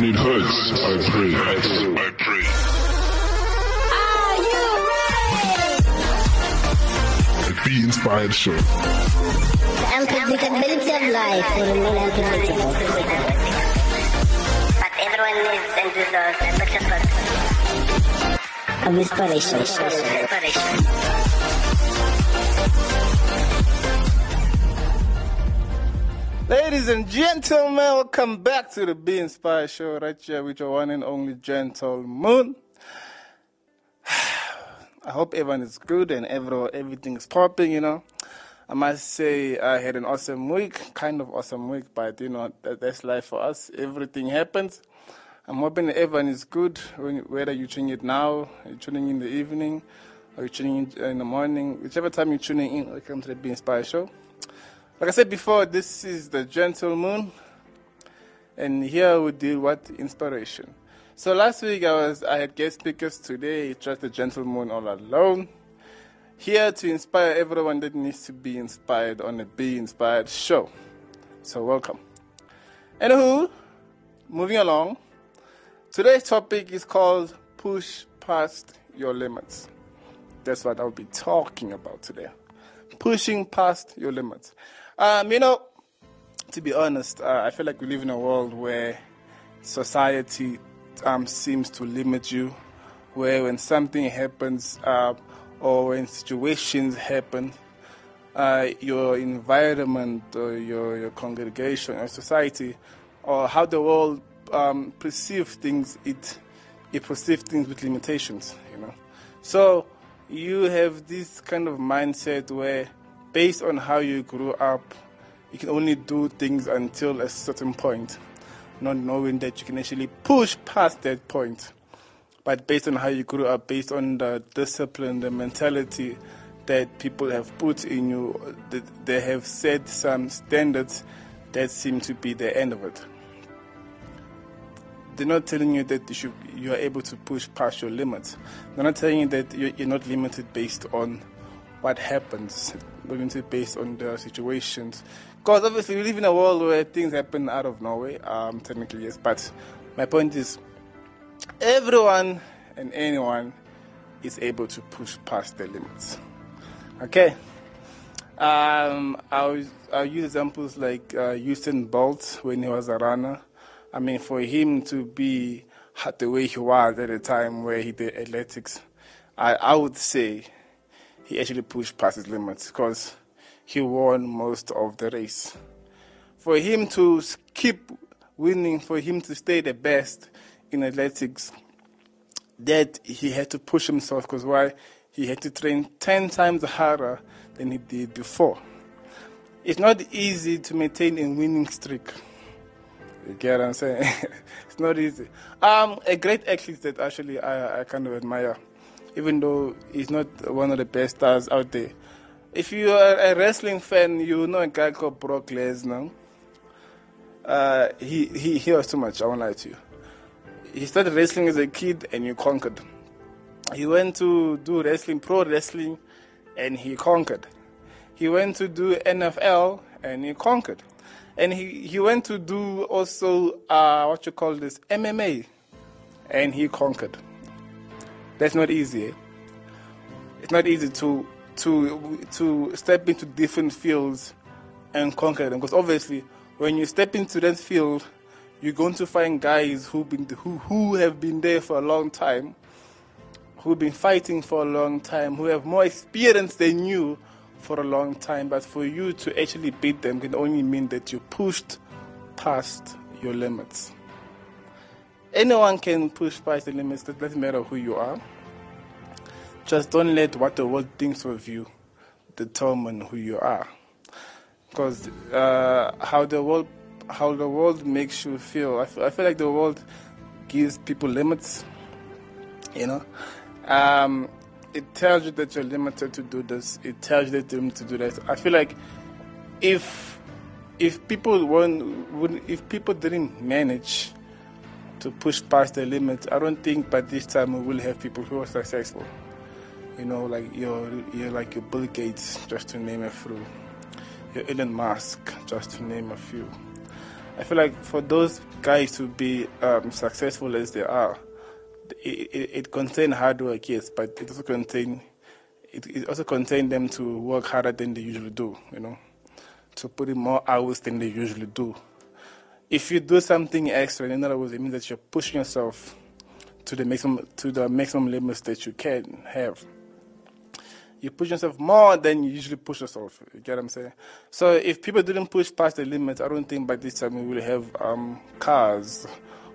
When it hurts, I pray. I pray. Are you ready? The Be Inspired Show. The unpredictability of life will remain unpredictable. But everyone needs and deserves a better person. Of inspiration. Inspiration. Ladies and gentlemen, welcome back to the Be Inspired Show right here with your one and only Gentle Moon. I hope everyone is good and every, everything is popping, you know. I must say I had an awesome week, kind of awesome week, but you know, that, that's life for us. Everything happens. I'm hoping everyone is good, when, whether you're tuning it now, you're tuning in the evening, or you're tuning in in the morning, whichever time you're tuning in, welcome to the Be Inspired Show. Like I said before, this is the gentle moon, and here we deal with inspiration. So last week I was I had guest speakers. Today it's just the gentle moon all alone. Here to inspire everyone that needs to be inspired on the Be Inspired show. So welcome. Anywho, moving along. Today's topic is called push past your limits. That's what I'll be talking about today. Pushing past your limits. Um, you know, to be honest, uh, I feel like we live in a world where society um, seems to limit you, where when something happens uh, or when situations happen, uh, your environment or your, your congregation or society or how the world um, perceives things, it, it perceives things with limitations, you know. So you have this kind of mindset where based on how you grew up, you can only do things until a certain point, not knowing that you can actually push past that point. But based on how you grew up, based on the discipline, the mentality that people have put in you, they have set some standards that seem to be the end of it. They're not telling you that you, should, you are able to push past your limits. They're not telling you that you're, you're not limited based on what happens, limited based on the situations. Because obviously we live in a world where things happen out of nowhere, um, technically yes. But my point is, everyone and anyone is able to push past their limits. Okay. Um, I'll, I'll use examples like uh, Usain Bolt when he was a runner. I mean, for him to be at the way he was at the time where he did athletics, I, I would say he actually pushed past his limits because he won most of the race. For him to keep winning, for him to stay the best in athletics, that he had to push himself because why? He had to train 10 times harder than he did before. It's not easy to maintain a winning streak. You get what I'm saying? it's not easy. Um, a great athlete that actually I, I kind of admire, even though he's not one of the best stars out there. If you are a wrestling fan, you know a guy called Brock Lesnar. Uh, he, he, he was too much, I won't lie to you. He started wrestling as a kid and he conquered. He went to do wrestling, pro wrestling, and he conquered. He went to do NFL and he conquered. And he, he went to do also, uh, what you call this, MMA, and he conquered. That's not easy. eh? It's not easy to, to, to step into different fields and conquer them. Because obviously, when you step into that field, you're going to find guys who been who who have been there for a long time, who've been fighting for a long time, who have more experience than you for a long time. But for you to actually beat them can only mean that you pushed past your limits. Anyone can push past the limits. It doesn't matter who you are. Just don't let what the world thinks of you determine who you are because uh, how the world how the world makes you feel. I feel, I feel like the world gives people limits. You know, um, it tells you that you're limited to do this. It tells you that you're limited to do that. I feel like if if people weren't, if people didn't manage to push past the limits, I don't think by this time we will have people who are successful. You know, like you're, you're like your Bill Gates, just to name a few. Your Elon Musk, just to name a few. I feel like for those guys to be um, successful as they are, it, it, it contains hard work, yes, but it also contain it, it also contain them to work harder than they usually do. You know, to put in more hours than they usually do. If you do something extra, in other words, it means that you're pushing yourself to the maximum to the maximum limits that you can have. You push yourself more than you usually push yourself. You get what I'm saying? So if people didn't push past the limits, I don't think by this time we will have um, cars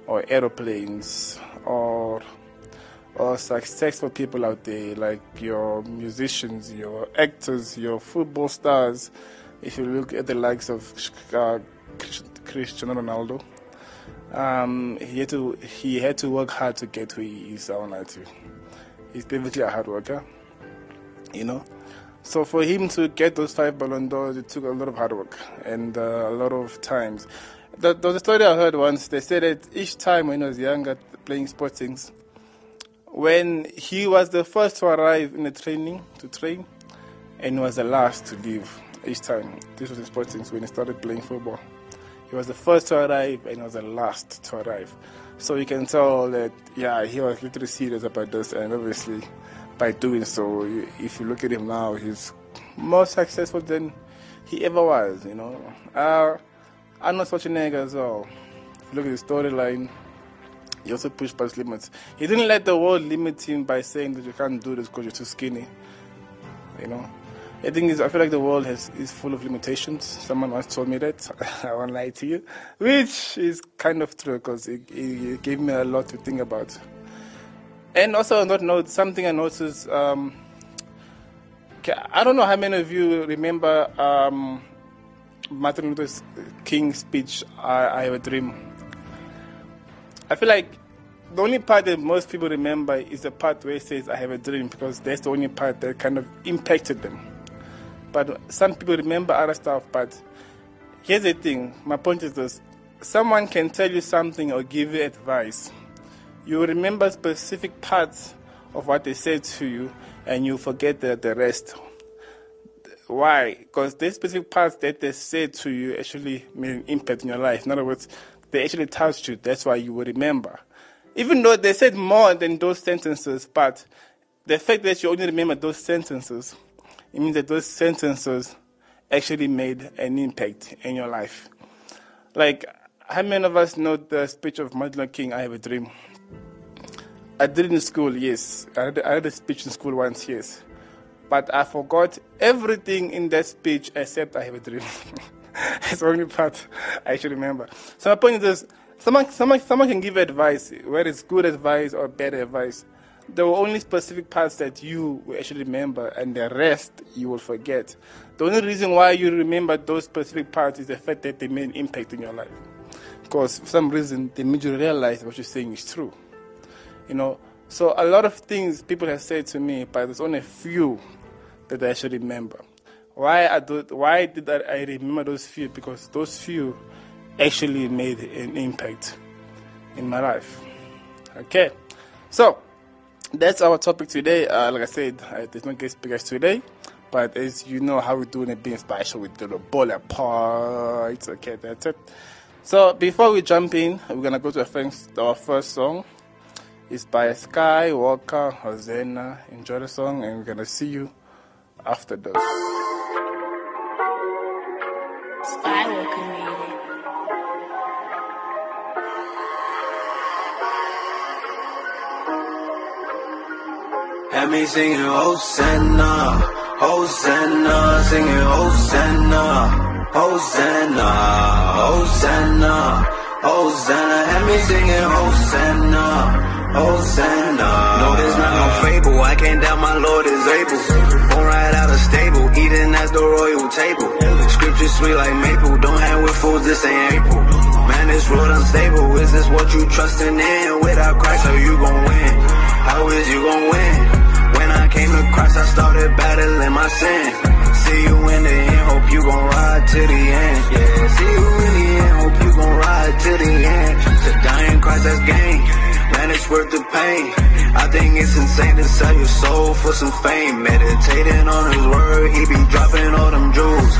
or aeroplanes or or successful people out there like your musicians, your actors, your football stars. If you look at the likes of uh, Cristiano Ronaldo, um, he had to he had to work hard to get where he is. To. He's definitely a hard worker, you know. So for him to get those five Ballon d'Ors, it took a lot of hard work and uh, a lot of times. There was a story I heard once. They said that each time when he was younger playing sports things, when he was the first to arrive in the training to train, and was the last to leave each time. This was in sports things when he started playing football. He was the first to arrive and he was the last to arrive. So you can tell that, yeah, he was literally serious about this, and obviously, by doing so, if you look at him now, he's more successful than he ever was, you know. Uh, Arnold Schwarzenegger as well. Look at the storyline, he also pushed past limits. He didn't let the world limit him by saying that you can't do this because you're too skinny. You know, I think is I feel like the world has is full of limitations. Someone once told me that. I won't lie to you, which is kind of true because it, it, gave me a lot to think about. And also on that note, something I noticed. Um, I don't know how many of you remember um, Martin Luther King's speech. I, I have a dream. I feel like the only part that most people remember is the part where it says, I have a dream, because that's the only part that kind of impacted them. But some people remember other stuff, but here's the thing my point is this someone can tell you something or give you advice. You remember specific parts of what they said to you, and you forget the, the rest. Why? Because the specific parts that they said to you actually made an impact in your life. In other words, they actually touched you. That's why you will remember. Even though they said more than those sentences, but the fact that you only remember those sentences, it means that those sentences actually made an impact in your life. Like, how many of us know the speech of Martin Luther King, I Have a Dream? I did in school, yes. I had, I had a speech in school once, yes. But I forgot everything in that speech except I have a dream. it's the only part I should remember. So my point is this, someone, someone, someone can give advice, whether it's good advice or bad advice. There were only specific parts that you will actually remember, and the rest you will forget. The only reason why you remember those specific parts is the fact that they made an impact in your life. Because for some reason, they made you realize what you're saying is true. You know, so a lot of things people have said to me, but there's only a few that I actually remember. Why I do, why did I remember those few? Because those few actually made an impact in my life. Okay, so that's our topic today. Uh, like I said, uh, there's no guest speakers today, but as you know how we do in a being special, we do the bullet points. Okay, that's it. So before we jump in, we're gonna go to our first, our first song. It's by Sky Walker Hosanna. Enjoy the song, and we're gonna see you after this. Had me singing Hosanna, Hosanna, singing Hosanna, Hosanna, Hosanna, Hosanna. Had me singing Hosanna, Hosanna. No, this not no fable. I can't doubt my Lord is able. Born right out of stable, eating at the royal table. Scripture sweet like maple. Don't hang with fools. This ain't April. Man, this road unstable. Is this what you trusting in? Without Christ, how you gon' win? How is you gon' win? Christ, I started battling my sin. See you in the end, hope you gon' ride to the end. Yeah, see you in the end, hope you gon' ride to the end. To die in Christ, that's gain. Man, it's worth the pain. I think it's insane to sell your soul for some fame. Meditating on his word, he be dropping all them jewels.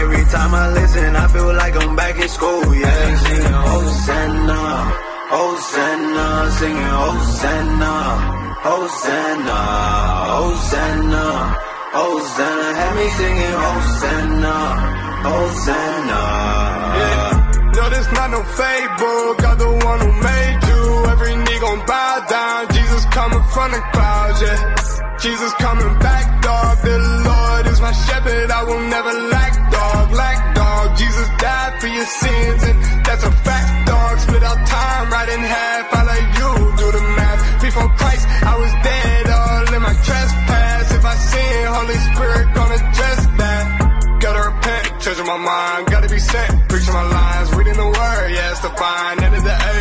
Every time I listen, I feel like I'm back in school, yeah. Singing Hosanna, Hosanna, singing Hosanna, Hosanna, Hosanna, Hosanna. Have me singing Hosanna, Hosanna. Yeah. No, this not no fable. God the one who made you. Every knee gon' bow down. Jesus coming from the clouds, yeah. Jesus coming back, dog. The Lord is my shepherd. I will never lack, dog. Lack, dog. Jesus died for your sins, and that's a fact, dog. Split out time right in half. My mind, gotta be sent, preaching my lines, reading the word, yeah, it's fine, end of the age,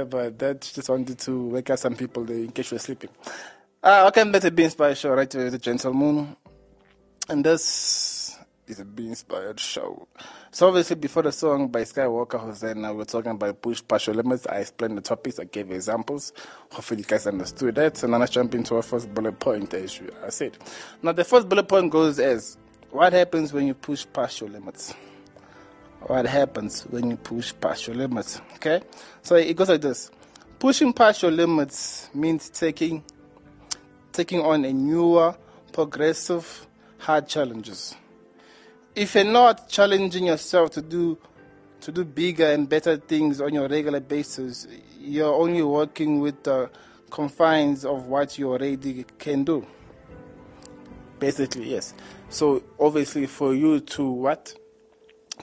About that. Just wanted to wake up some people there in case you're sleeping. Uh, welcome back to Be Inspired Show, right to the Gentle Moon. And this is a Be Inspired Show. So obviously before the song by Skywalker Hosanna, we were talking about push partial limits. I explained the topics, I gave examples. Hopefully you guys understood that. So now let's jump into our first bullet point, as I said. Now the first bullet point goes as, what happens when you push partial limits? What happens when you push past your limits. Okay? So it goes like this. Pushing past your limits means taking taking on a newer, progressive, hard challenges. If you're not challenging yourself to do to do bigger and better things on your regular basis, you're only working with the confines of what you already can do. Basically, yes. So obviously for you to what?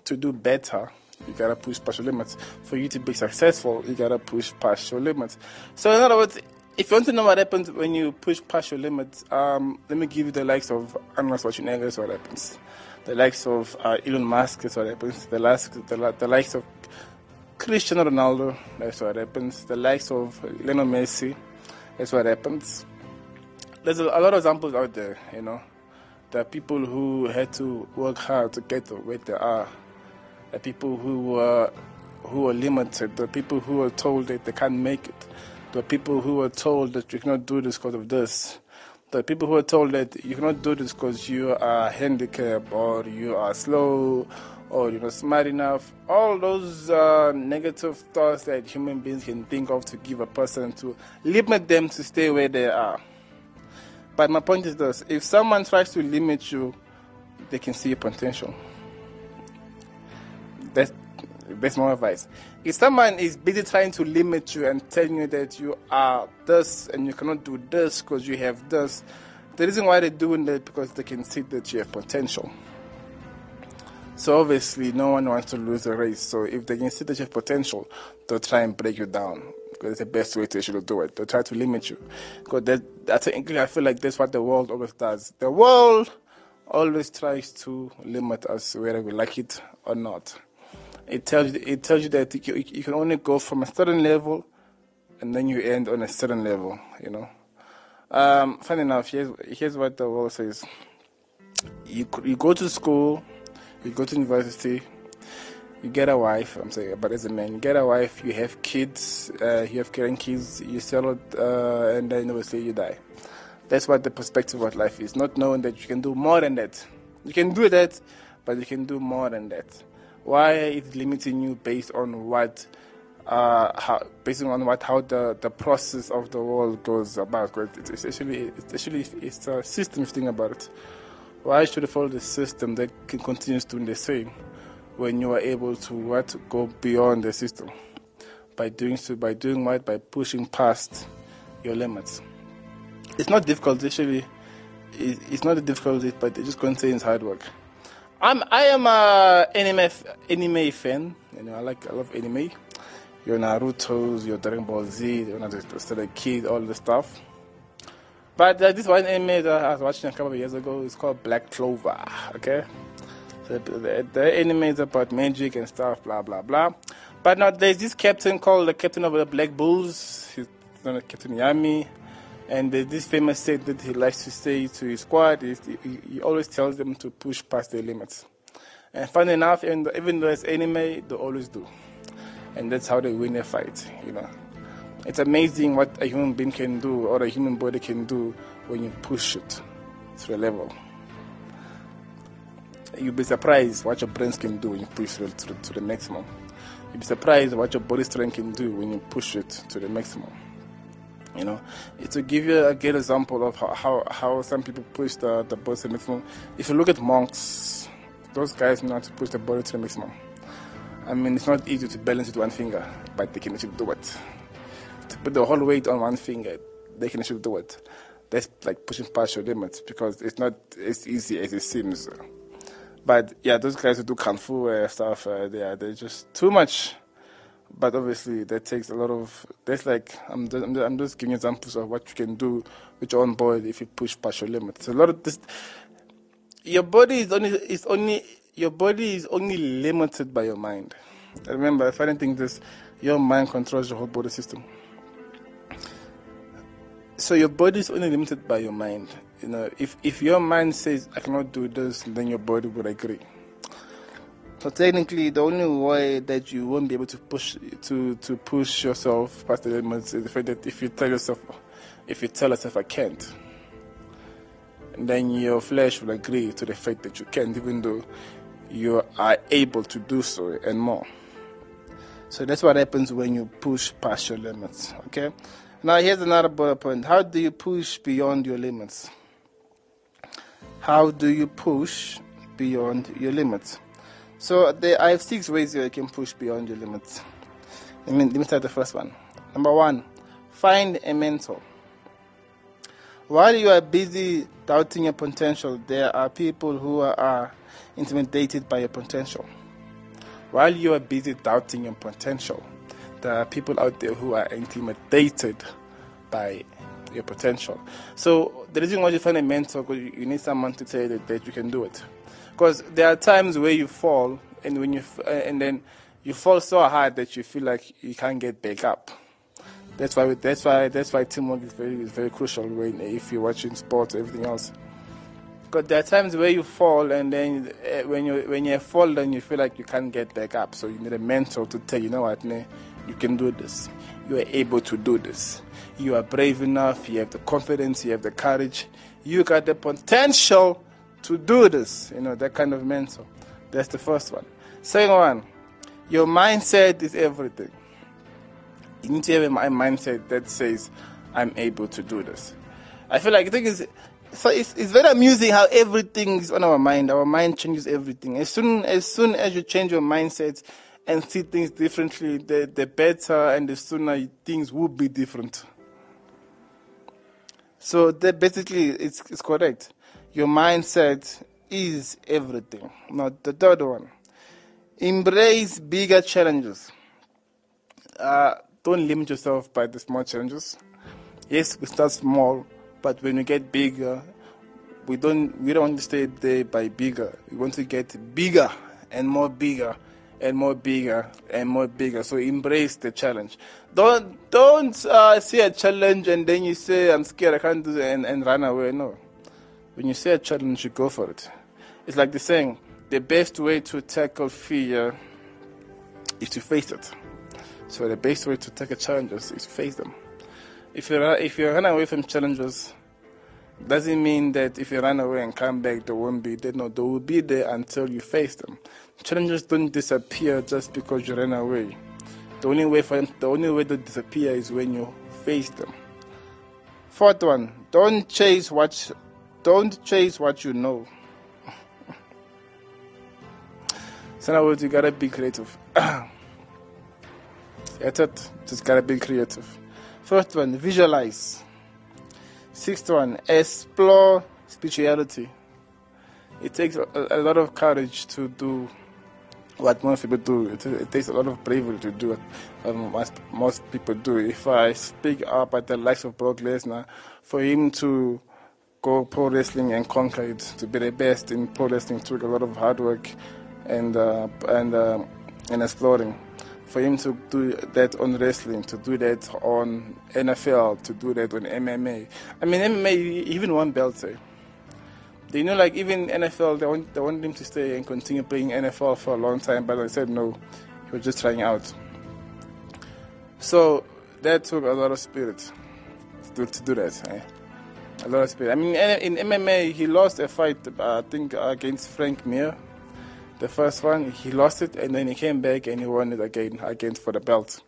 To do better, you gotta push past your limits. For you to be successful, you gotta push past your limits. So, in other words, if you want to know what happens when you push past your limits, um, let me give you the likes of Arnold Schwarzenegger, what happens. The likes of uh, Elon Musk, that's what happens. The, likes, the, the likes of Cristiano Ronaldo, that's what happens. The likes of Lionel Messi, that's what happens. There's a, a lot of examples out there, you know. There are people who had to work hard to get to where they are. Are people who are, who were limited. the people who are told that they can't make it. the people who are told that you cannot do this because of this. the people who are told that you cannot do this because you are handicapped or you are slow or you're not smart enough. All those uh, negative thoughts that human beings can think of to give a person to limit them to stay where they are. But my point is this if someone tries to limit you, they can see your potential. That's my advice. If someone is busy trying to limit you and telling you that you are this and you cannot do this because you have this, the reason why they're doing that because they can see that you have potential. So obviously, no one wants to lose a race. So if they can see that you have potential, they'll try and break you down because it's the best way to actually do it. They'll try to limit you because that, that's I feel like that's what the world always does. The world always tries to limit us whether we like it or not. It tells you, it tells you that you, you can only go from a certain level and then you end on a certain level, you know. Um, funny enough, here's, here's what the world says. You, you go to school, you go to university, you get a wife, I'm saying, but as a man, you get a wife, you have kids, uh, you have grandkids, you sell it, uh, and then obviously you die. That's what the perspective of life is, not knowing that you can do more than that. You can do that, but you can do more than that. Why is limiting you based on what, uh, how, based on what how the, the process of the world goes about? Because it's actually it's actually it's a system thing about it. Why should you follow the system that continues doing the same when you are able to what go beyond the system by doing so by doing what by pushing past your limits? It's not difficult actually. It, it's not a difficulty, but it just contains hard work. I'm I am a anime anime fan. You know, I like I love anime. Your Naruto's, your Dragon Ball Z, you know, the, the kid, all the stuff. But uh, this one anime that I was watching a couple of years ago is called Black Clover. Okay, the, the, the anime is about magic and stuff, blah blah blah. But now there's this captain called the captain of the Black Bulls. He's known as Captain Yami. And there's this famous saying that he likes to say to his squad is he, he always tells them to push past their limits. And funny enough, even though, it's anime, they always do. And that's how they win a fight, you know. It's amazing what a human being can do or a human body can do when you push it to a level. You'll be surprised what your brains can do when you push it to, to the maximum. You'll be surprised what your body strength can do when you push it to the maximum. You know, to give you a good example of how, how, how some people push the, the body to the maximum. If you look at monks, those guys know how to push the body to the maximum. I mean, it's not easy to balance it with one finger, but they can actually do it. To put the whole weight on one finger, they can actually do it. That's like pushing past your limits because it's not as easy as it seems. But yeah, those guys who do kung fu uh, stuff, uh, they are they're just too much. But obviously, that takes a lot of. That's like I'm just, I'm just, giving examples of what you can do with your own body if you push past your limits. A lot of this. Your body is only is only your body is only limited by your mind. Remember, if anything, this your mind controls your whole body system. So your body is only limited by your mind. You know, if if your mind says I cannot do this, then your body would agree. So technically, the only way that you won't be able to push to to push yourself past the limits is the fact that if you tell yourself, if you tell yourself I can't, then your flesh will agree to the fact that you can't, even though you are able to do so and more. So that's what happens when you push past your limits. Okay. Now here's another bullet point. How do you push beyond your limits? How do you push beyond your limits? So there, I have six ways you can push beyond your limits. Let me, let me start the first one. Number one, find a mentor. While you are busy doubting your potential, there are people who are intimidated by your potential. While you are busy doubting your potential, there are people out there who are intimidated by your potential. So the reason why you find a mentor, you need someone to tell you that you can do it. Because there are times where you fall, and when you uh, and then you fall so hard that you feel like you can't get back up. That's why that's why that's why teamwork is very is very crucial when if you're watching sports or everything else. Because there are times where you fall, and then uh, when you when you fall, then you feel like you can't get back up. So you need a mentor to tell you, you know what, ne, you can do this. You are able to do this. You are brave enough. You have the confidence. You have the courage. You got the potential to do this. You know that kind of mental. That's the first one. Second one, your mindset is everything. You need to have a mi- mindset that says, "I'm able to do this." I feel like the thing is, so it's, it's very amusing how everything is on our mind. Our mind changes everything. As soon as soon as you change your mindset and see things differently, the the better and the sooner things will be different. So that basically it's it's correct. Your mindset is everything. Now the third one, embrace bigger challenges. Uh, don't limit yourself by the small challenges. Yes, we start small, but when we get bigger, we don't we don't want to stay there by bigger. We want to get bigger and more bigger and more bigger and more bigger. So embrace the challenge. Don't don't uh, see a challenge and then you say I'm scared I can't do it and, and run away. No. When you see a challenge, you go for it. It's like the saying: the best way to tackle fear is to face it. So the best way to tackle challenges is to face them. If you if you run away from challenges, doesn't mean that if you run away and come back, they won't be there. No, they will be there until you face them. Challenges don't disappear just because you ran away. The only way for the only way to disappear is when you face them. Fourth one, don't chase what, don't chase what you know. so in other words, you gotta be creative. That's it. Just gotta be creative. First one, visualize. Sixth one, explore spirituality. It takes a, a lot of courage to do what most people do. It, it takes a lot of bravery to do it. Um, most, most people do. If I speak up at the likes of Brock Lesnar, for him to go pro wrestling and conquer it, to be the best in pro wrestling took a lot of hard work and uh, and uh, and exploring. For him to do that on wrestling, to do that on NFL, to do that on MMA. I mean, MMA even won belts. Eh? know, like even NFL, they want, they want him to stay and continue playing NFL for a long time, but I said no, he was just trying out. So that took a lot of spirit to, to do that. Eh? A lot of spirit. I mean, in MMA, he lost a fight, I think, against Frank Mir. The first one, he lost it, and then he came back and he won it again, again for the belt.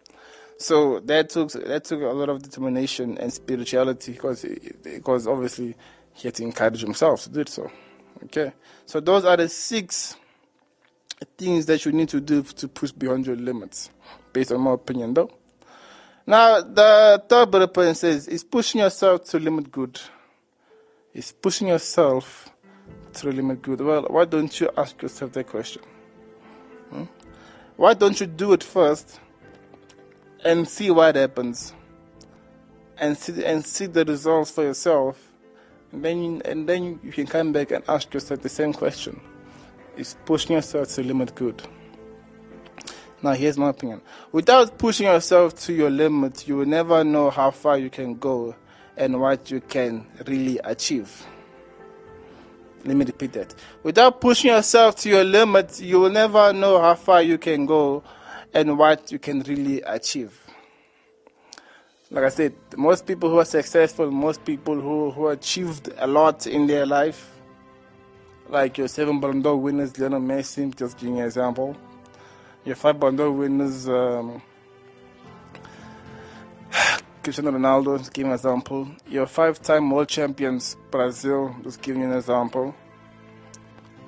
So that took that took a lot of determination and spirituality, because because obviously he had to encourage himself to do it. so. Okay, so those are the six things that you need to do to push beyond your limits, based on my opinion, though. Now, the third bullet point says, is pushing yourself to limit good. Is pushing yourself to limit good. Well, why don't you ask yourself that question? Hmm? Why don't you do it first and see what happens? And see, and see the results for yourself and then, and then you can come back and ask yourself the same question. Is pushing yourself to limit good? Now, here's my opinion. Without pushing yourself to your limit, you will never know how far you can go and what you can really achieve. Let me repeat that. Without pushing yourself to your limit, you will never know how far you can go and what you can really achieve like I said, most people who are successful, most people who, who achieved a lot in their life, like your seven Ballon d'Or winners, Lionel Messi, just giving an example, your five Ballon d'Or winners, um, Cristiano Ronaldo, just giving an example, your five-time world champions, Brazil, just giving an example.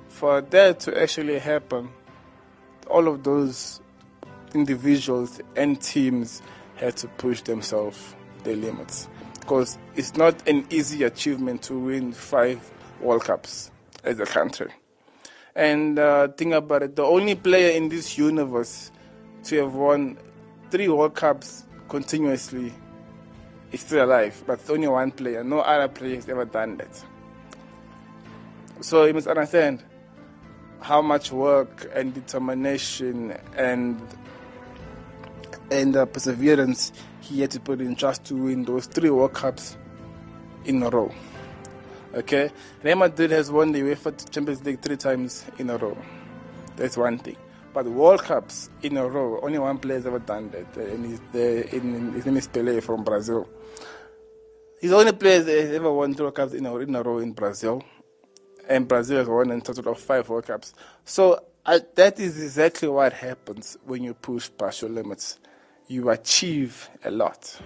For that to actually happen, all of those individuals and teams had to push themselves their limits because it's not an easy achievement to win five World Cups as a country. And uh, think about it, the only player in this universe to have won three World Cups continuously is still alive, but it's only one player. No other player has ever done that. So you must understand how much work and determination and and uh, perseverance he had to put in just to win those three World Cups in a row. Okay, Real Madrid has won the UEFA Champions League three times in a row. That's one thing. But World Cups in a row, only one player has ever done that, uh, and he's his name is Pelé from Brazil. He's the only player that has ever won three World Cups in a, in a row in Brazil, and Brazil has won a total of five World Cups. So that is exactly what happens when you push past your limits you achieve a lot.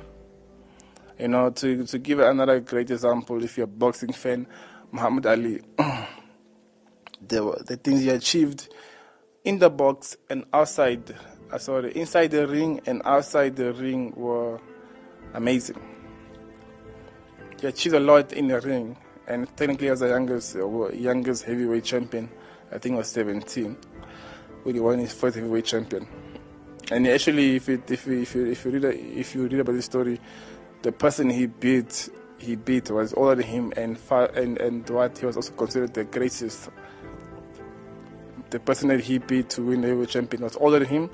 You know, to, to give another great example, if you're a boxing fan, Muhammad Ali, the, the things he achieved in the box and outside, uh, sorry, inside the ring and outside the ring were amazing. He achieved a lot in the ring, and technically, as the youngest, uh, youngest heavyweight champion, I think was 17, when he won his first heavyweight champion. And actually, if it, if you, if you, if you read if you read about this story, the person he beat he beat was older than him, and far, and and what he was also considered the greatest. The person that he beat to win the heavyweight champion was older than him,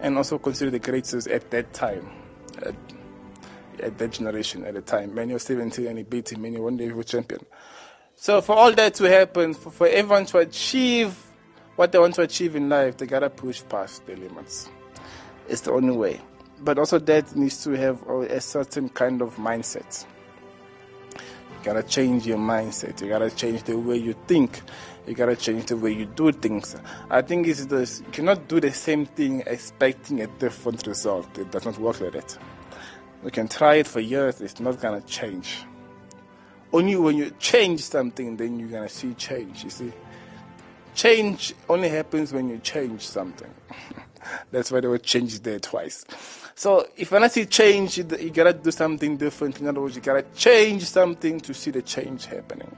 and also considered the greatest at that time, at, at that generation at the time. Man, he was 17 and he beat him, and he won the heavyweight champion. So for all that to happen, for, for everyone to achieve what they want to achieve in life, they gotta push past the limits. It's the only way. But also, that needs to have a certain kind of mindset. You gotta change your mindset. You gotta change the way you think. You gotta change the way you do things. I think it's this. You cannot do the same thing expecting a different result. It does not work like that. You can try it for years. It's not gonna change. Only when you change something, then you're gonna see change. You see, change only happens when you change something. That's why the word change there twice. So if to see change, you gotta do something different. In other words, you gotta change something to see the change happening.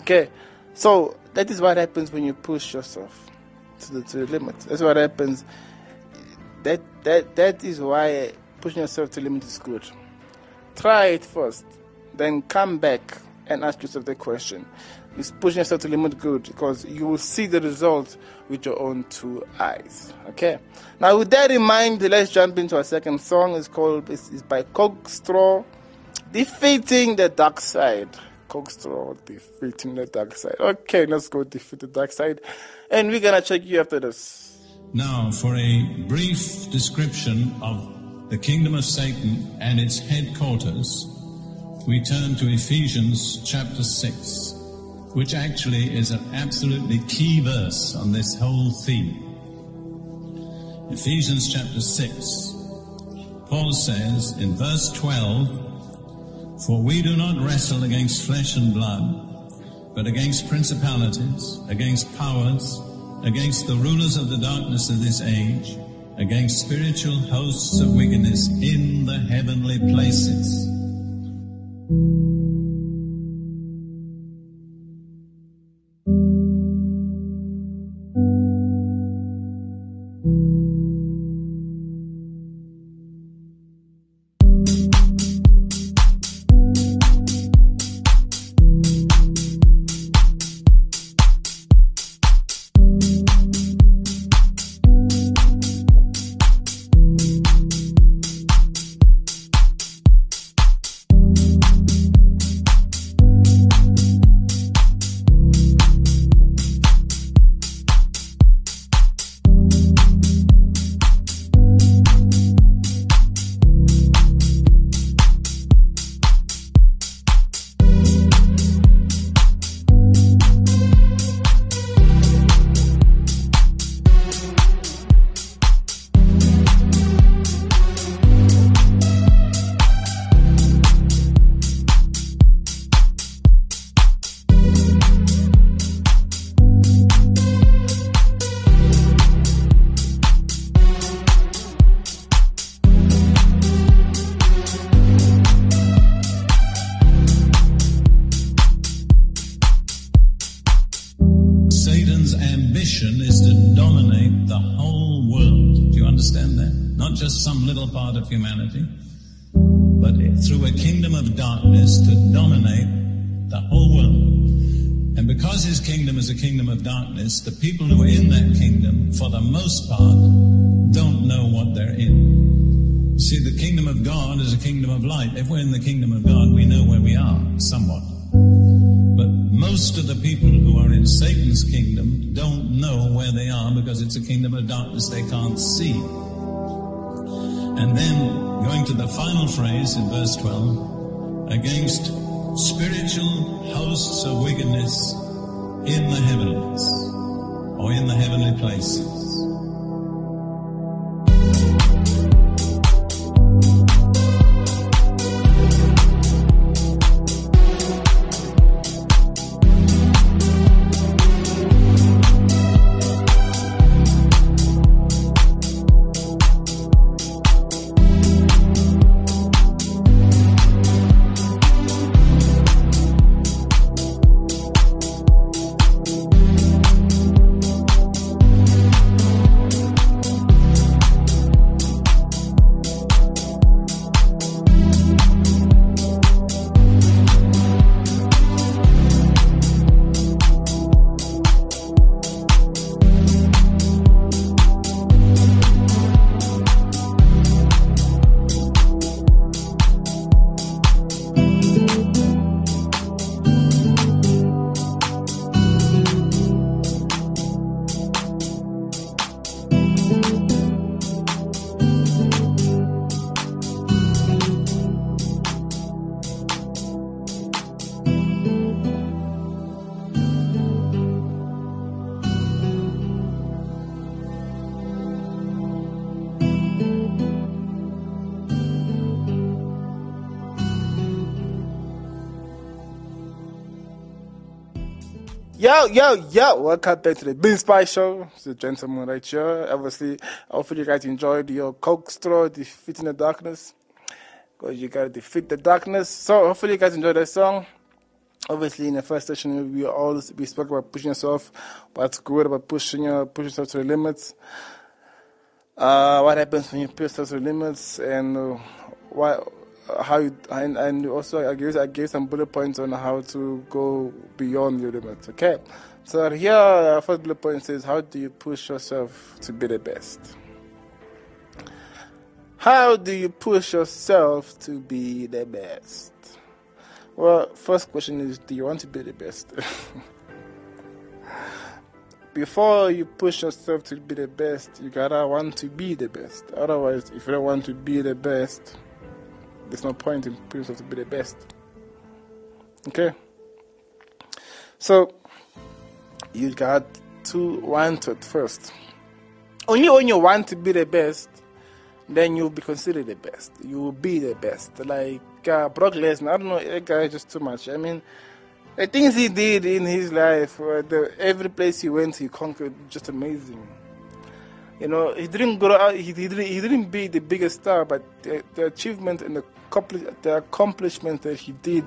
Okay, so that is what happens when you push yourself. to the, to the limit. That's what happens. That that that is why pushing yourself to the limit is good. Try it first, then come back and ask yourself the question: Is pushing yourself to limit good? Because you will see the result with your own two eyes. Okay. Now, with that in mind, let's jump into our second song. It's called it's, it's by Coke Straw, defeating the dark side. Coke Straw defeating the dark side. Okay, let's go defeat the dark side, and we're gonna check you after this. Now, for a brief description of the kingdom of Satan and its headquarters, we turn to Ephesians chapter 6, which actually is an absolutely key verse on this whole theme. Ephesians chapter 6, Paul says in verse 12, For we do not wrestle against flesh and blood, but against principalities, against powers, against the rulers of the darkness of this age, against spiritual hosts of wickedness in the heavenly places. And then, going to the final phrase in verse 12, against spiritual hosts of wickedness in the heavens or in the heavenly places. Yo, yo, yo, welcome back to the Be Inspired Show. It's the gentleman right here. Obviously, hopefully you guys enjoyed your Coke Straw, Defeating the Darkness. Because you gotta defeat the darkness. So, hopefully you guys enjoyed that song. obviously in the first session we all we spoke about pushing yourself, what's good about pushing your pushing yourself to the limits. Uh, what happens when you push yourself to the limits, and uh, why, how you, and, and also I gave I gave some bullet points on how to go beyond your limits. Okay, so here our first bullet point says how do you push yourself to be the best. How do you push yourself to be the best? Well, first question is do you want to be the best? Before you push yourself to be the best, you gotta want to be the best. Otherwise, if you don't want to be the best, there's no point in pushing yourself to be the best. Okay? So, you got to want it first. Only when you want to be the best, then you'll be considered the best. You will be the best. Like uh, Brock Lesnar, I don't know, that guy is just too much. I mean, the things he did in his life, uh, the, every place he went, he conquered, just amazing. You know, he didn't grow he, he, didn't, he didn't be the biggest star, but the, the achievement and the, the accomplishment that he did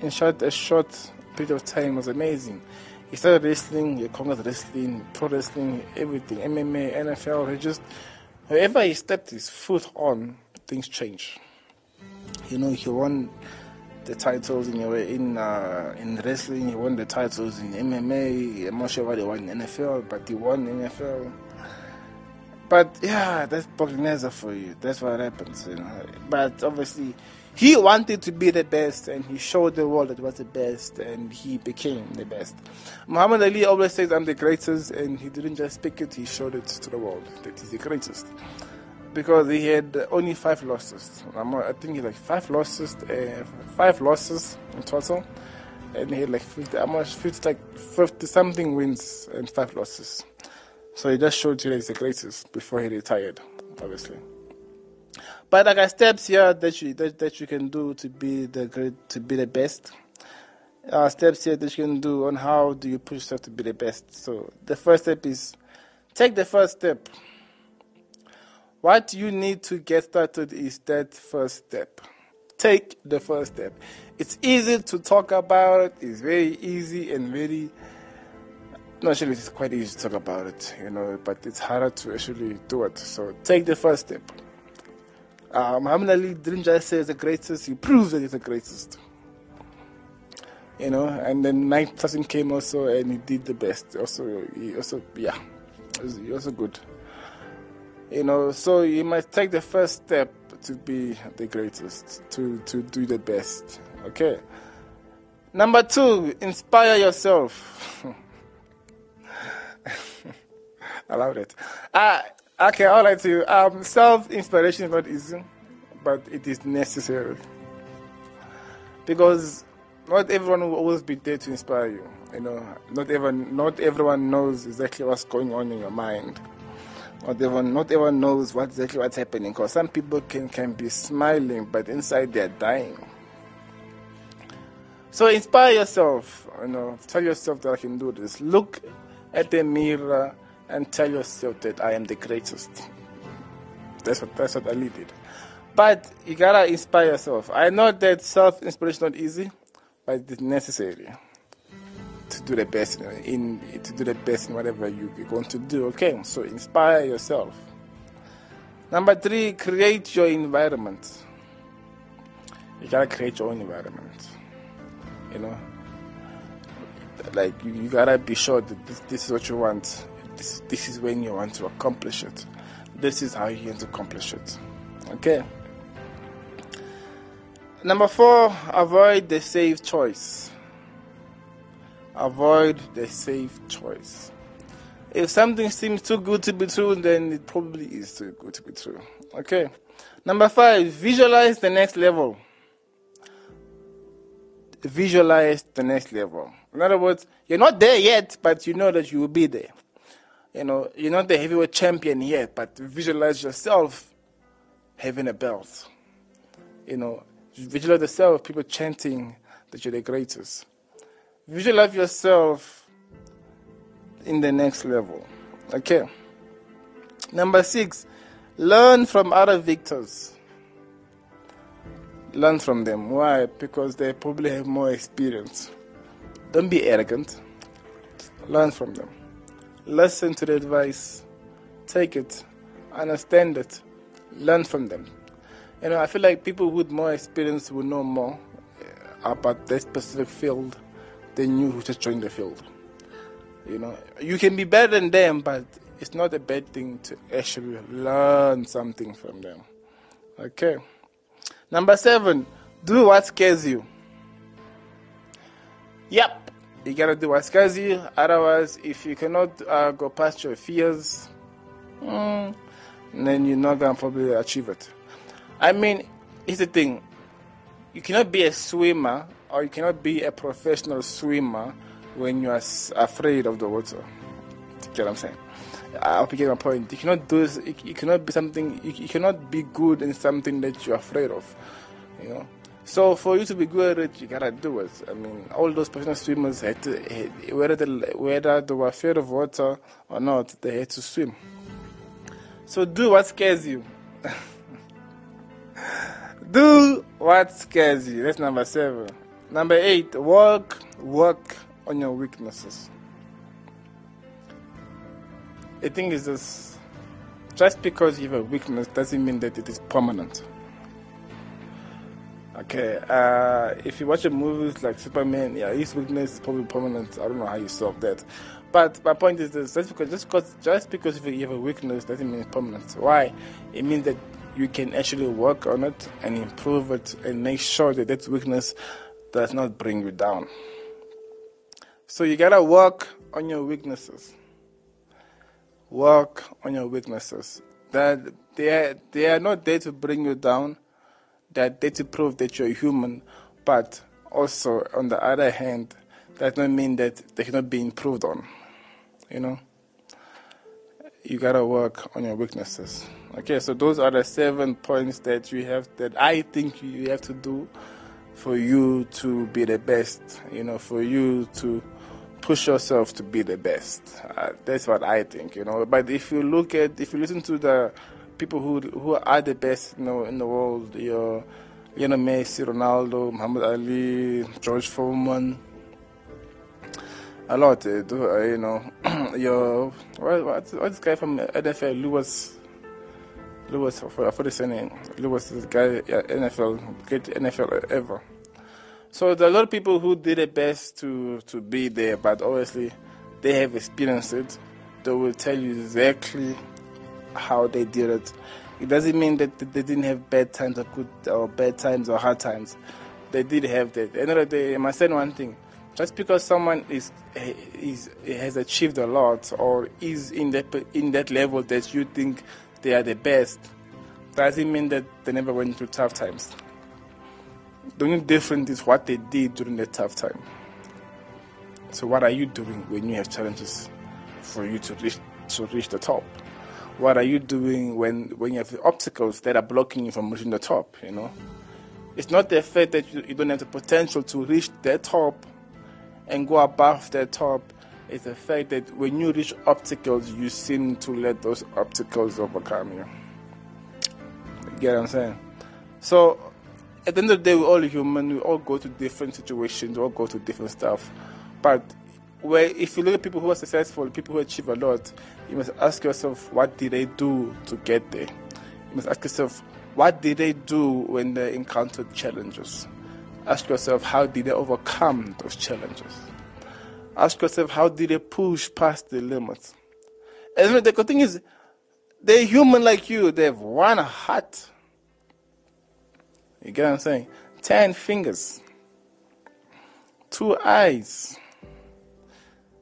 in short, a short period of time was amazing. He started wrestling, he conquered wrestling, pro wrestling, everything, MMA, NFL. He just, wherever he stepped his foot on, things change. You know, he won the titles in in uh, in wrestling. He won the titles in MMA. I'm not sure why he won in NFL, but he won NFL. But yeah, that's Lesnar for you. That's what happens, you know. But obviously, he wanted to be the best, and he showed the world that was the best, and he became the best. Muhammad Ali always says, "I'm the greatest," and he didn't just speak it; he showed it to the world that he's the greatest because he had only five losses. I think he had like five losses, uh, five losses in total, and he had like 50, almost 50, like 50 something wins and five losses. So he just showed you that he's the greatest before he retired, obviously. But like are steps here that you that, that you can do to be the great to be the best. Uh, steps here that you can do on how do you push yourself to be the best. So the first step is take the first step. What you need to get started is that first step. Take the first step. It's easy to talk about, it's very easy and very. No, actually, it's quite easy to talk about it, you know, but it's harder to actually do it. So take the first step. Uh, Muhammad Ali didn't just say he's the greatest, he proved that he's the greatest. You know, and then ninth person came also and he did the best. Also, he also, yeah, he also good. You know, so you must take the first step to be the greatest, to, to do the best. Okay. Number two, inspire yourself. I love it. Uh, okay, all right to you. Um, Self inspiration is not easy, but it is necessary. Because not everyone will always be there to inspire you. You know, not everyone, not everyone knows exactly what's going on in your mind. Not everyone, not everyone knows what exactly what's happening. Because some people can, can be smiling, but inside they're dying. So inspire yourself. You know, tell yourself that I can do this. Look at the mirror and tell yourself that I am the greatest. That's what that's what Ali did. But you gotta inspire yourself. I know that self inspiration is not easy, but it's necessary to do the best in, in to do the best in whatever you, you're going to do. Okay, so inspire yourself. Number three, create your environment. You gotta create your own environment. You know, like you, you gotta be sure that this, this is what you want. This, this is when you want to accomplish it. This is how you want to accomplish it. Okay. Number four, avoid the safe choice. Avoid the safe choice. If something seems too good to be true, then it probably is too good to be true. Okay. Number five, visualize the next level. Visualize the next level. In other words, you're not there yet, but you know that you will be there. You know, you're not the heavyweight champion yet, but visualize yourself having a belt. You know, visualize yourself, people chanting that you're the greatest. Visualize yourself in the next level. Okay. Number six, learn from other victors. Learn from them. Why? Because they probably have more experience. Don't be arrogant. Learn from them. Listen to the advice. Take it. Understand it. Learn from them. You know, I feel like people with more experience will know more uh, about that specific field than you who just joined the field. You know, you can be better than them, but it's not a bad thing to actually learn something from them. Okay. Number seven, do what scares you. Yep, you gotta do what scares you. Otherwise, if you cannot uh, go past your fears, mm, then you're not gonna probably achieve it. I mean, here's the thing you cannot be a swimmer or you cannot be a professional swimmer when you are afraid of the water. Get what I'm saying? I hope you get my point. You cannot do this, you cannot be something, you cannot be good in something that you're afraid of. You know? So for you to be good at it, you gotta do it. I mean, all those professional swimmers had to, had, whether they, whether they were afraid of water or not, they had to swim. So do what scares you. do what scares you. That's number seven. Number eight, work, work on your weaknesses. The thing is this just because you have a weakness doesn't mean that it is permanent. Okay, uh, if you watch a movie like Superman, yeah, his weakness is probably permanent. I don't know how you solve that. But my point is this: just because just because just because if you have a weakness doesn't mean it's permanent. Why? It means that you can actually work on it and improve it and make sure that that weakness does not bring you down. So you gotta work on your weaknesses. Work on your weaknesses. That they are, they are not there to bring you down. There to prove that you're human. But also, on the other hand, that not mean that they cannot be improved on. You know, you gotta work on your weaknesses. Okay, so those are the seven points that you have that I think you have to do for you to be the best. You know, for you to push yourself to be the best. Uh, that's what I think, you know. But if you look at, if you listen to the people who who are the best, you know, in the world, your Lionel Messi, Ronaldo, Muhammad Ali, George Foreman, a lot, uh, you know. your what, what, what's this guy from NFL, Lewis? Lewis, for, for the surname, Lewis, is the guy, yeah, NFL, great NFL ever. So there are a lot of people who did their best to, to be there, but obviously they have experienced it. They will tell you exactly how they did it. It doesn't mean that they didn't have bad times or good or bad times or hard times. They did have that. The the day, I must say one thing: just because someone is is has achieved a lot or is in that in that level that you think they are the best, doesn't mean that they never went through tough times. The only difference is what they did during that tough time. So what are you doing when you have challenges for you to reach to reach the top? What are you doing when, when you have the obstacles that are blocking you from reaching the top, you know? It's not the fact that you, you don't have the potential to reach the top and go above the top. It's the fact that when you reach obstacles, you seem to let those obstacles overcome you. You get what I'm saying? So at the end of the day, we're all human. We all go to different situations. We all go to different stuff. But where, if you look at people who are successful, people who achieve a lot, you must ask yourself, what did they do to get there? You must ask yourself, what did they do when they encountered challenges? Ask yourself, how did they overcome those challenges? Ask yourself, how did they push past the limits? And the good thing is, they're human like you. They have one heart you get what I'm saying? Ten fingers, two eyes,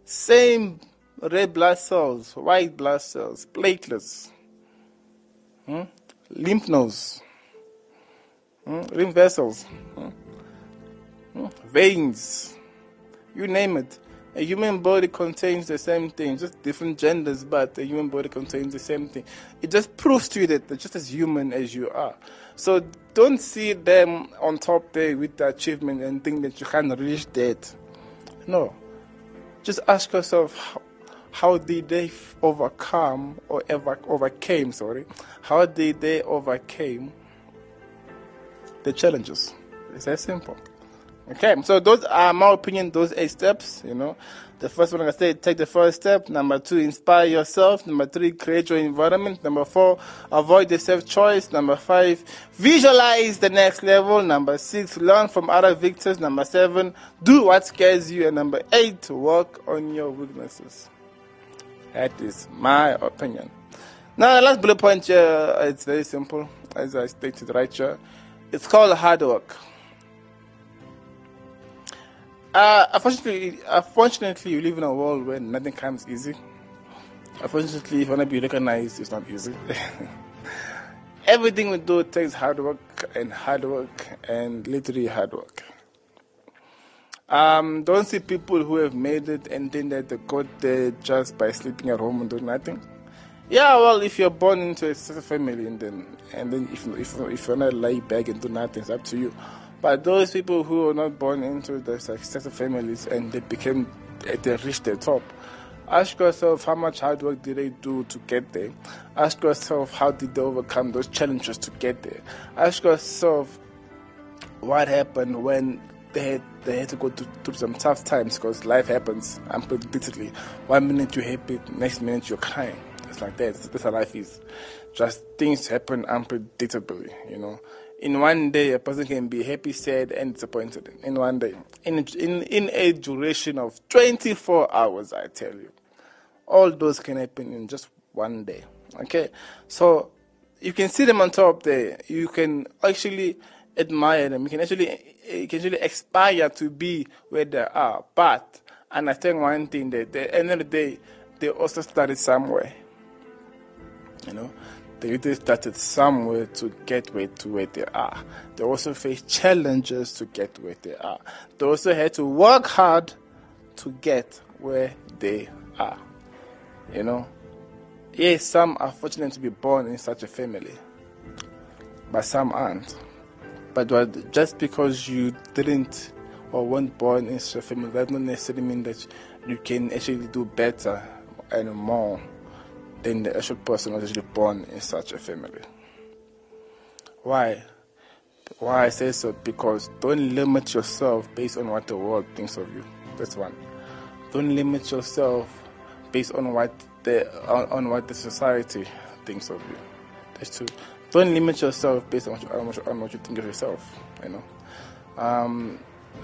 same red blood cells, white blood cells, platelets, hmm? lymph nodes, hmm? lymph vessels, hmm? hmm? veins, you name it. A human body contains the same thing, just different genders, but the human body contains the same thing. It just proves to you that they're just as human as you are. So don't see them on top there with the achievement and think that you can't reach that. No. Just ask yourself how, did they overcome or ever overcame, sorry, how did they overcame the challenges. It's that simple. Okay, so those are my opinion, those eight steps, you know. The first one, like I said, take the first step. Number two, inspire yourself. Number three, create your environment. Number four, avoid the self choice. Number five, visualize the next level. Number six, learn from other victors. Number seven, do what scares you. And number eight, work on your weaknesses. That is my opinion. Now, the last bullet point here, it's very simple, as I stated right here. It's called hard work. Uh, unfortunately, unfortunately, we live in a world where nothing comes easy. Unfortunately, if you want to be recognized, it's not easy. Everything we do takes hard work and hard work and literally hard work. Um, don't see people who have made it and think that they got there just by sleeping at home and doing nothing. Yeah, well, if you're born into a successful family and then and then if if if you're not lie back and do nothing, it's up to you. But those people who are not born into the successful families and they became, they reached the top, ask yourself how much hard work did they do to get there? Ask yourself how did they overcome those challenges to get there? Ask yourself what happened when they had, they had to go through, through some tough times because life happens unpredictably. One minute you're happy, next minute you're crying. It's like that. That's how life is. Just things happen unpredictably, you know in one day a person can be happy, sad, and disappointed in one day. In, in, in a duration of 24 hours, I tell you. All those can happen in just one day. Okay? So you can see them on top there. You can actually admire them. You can actually, you can actually aspire to be where they are. But and I understand one thing that at the end of the day, they also started somewhere. You know? They really started somewhere to get where to where they are. They also faced challenges to get where they are. They also had to work hard to get where they are. You know? Yes, some are fortunate to be born in such a family, but some aren't. But just because you didn't or weren't born in such a family, that doesn't necessarily mean that you can actually do better and more than the actual person who was actually born in such a family. Why? Why I say so? Because don't limit yourself based on what the world thinks of you. That's one. Don't limit yourself based on what the on, on what the society thinks of you. That's two. Don't limit yourself based on what you, what you, what you think of yourself. You know. Um,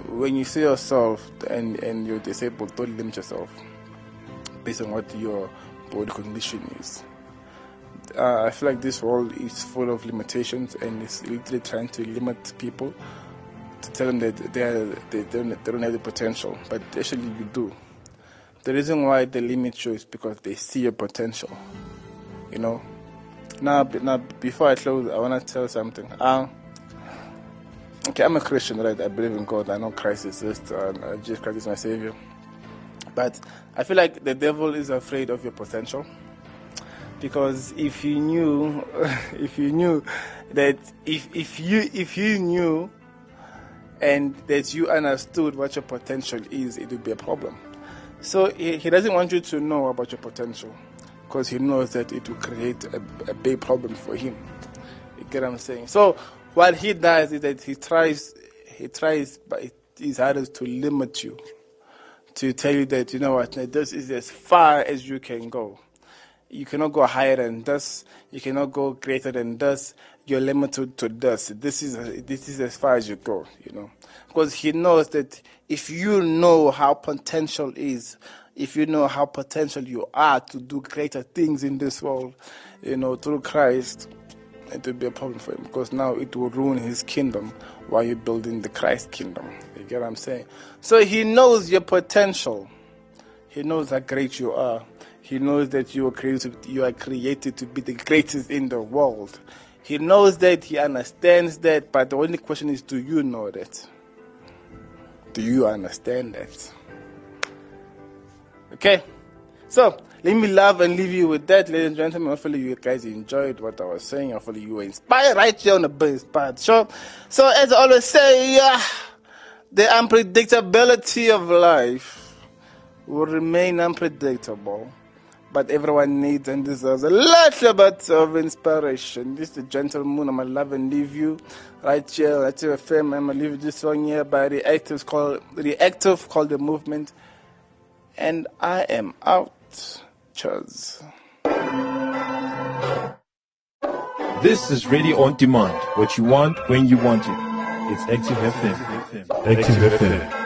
when you see yourself and and you're disabled, don't limit yourself based on what your body condition is. Uh, I feel like this world is full of limitations and it's literally trying to limit people to tell them that they, are, they, don't, they don't have the potential, but actually you do. The reason why they limit you is because they see your potential. You know. Now, now before I close, I want to tell something. Uh, okay, I'm a Christian, right? I believe in God. I know Christ exists. Uh, Jesus Christ is my Savior. But I feel like the devil is afraid of your potential. Because if you knew, if you knew that if, if you if you knew and that you understood what your potential is, it would be a problem. So he, he doesn't want you to know about your potential because he knows that it will create a, a big problem for him. You get what I'm saying? So what he does is that he tries, he tries by his hardest to limit you to tell you that, you know what, this is as far as you can go. You cannot go higher than this. You cannot go greater than this. You're limited to this. This is, this is as far as you go, you know. Because he knows that if you know how potential is, if you know how potential you are to do greater things in this world, you know, through Christ, it will be a problem for him because now it will ruin his kingdom while you're building the Christ kingdom. You get what I'm saying? So he knows your potential. He knows how great you are. He knows that you are created, you are created to be the greatest in the world. He knows that, he understands that, but the only question is do you know that? Do you understand that? Okay? So, let me love and leave you with that, ladies and gentlemen. Hopefully, you guys enjoyed what I was saying. Hopefully, you were inspired right here on the Be Inspired Show, So, as I always say, yeah, the unpredictability of life will remain unpredictable, but everyone needs and deserves a little bit of inspiration. This is the Gentle Moon. I'm going to love and leave you right here, right here, film. I'm going to leave you this song here by Reactive called, Reactive called The Movement and I am out. Cheers. This is Radio On Demand, what you want when you want it. It's Active FM. Active, Active FM.